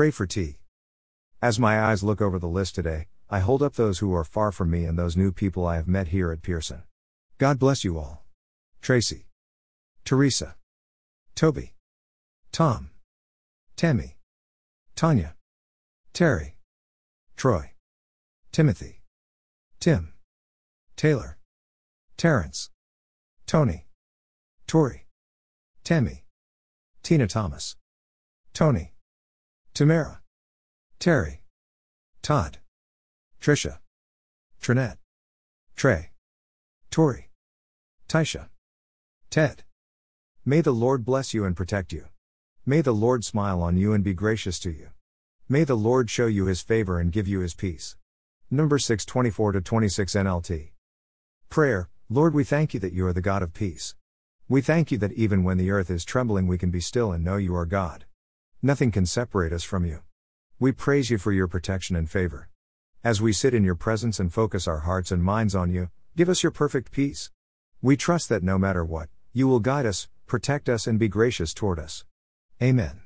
Pray for T. As my eyes look over the list today, I hold up those who are far from me and those new people I have met here at Pearson. God bless you all. Tracy. Teresa. Toby. Tom. Tammy. Tanya. Terry. Troy. Timothy. Tim. Taylor. Terrence. Tony. Tori. Tammy. Tina Thomas. Tony. Tamara. Terry. Todd. Trisha. Trinette. Trey. Tori. Tisha. Ted. May the Lord bless you and protect you. May the Lord smile on you and be gracious to you. May the Lord show you his favor and give you his peace. Number 624 to 26 NLT. Prayer Lord, we thank you that you are the God of peace. We thank you that even when the earth is trembling, we can be still and know you are God. Nothing can separate us from you. We praise you for your protection and favor. As we sit in your presence and focus our hearts and minds on you, give us your perfect peace. We trust that no matter what, you will guide us, protect us, and be gracious toward us. Amen.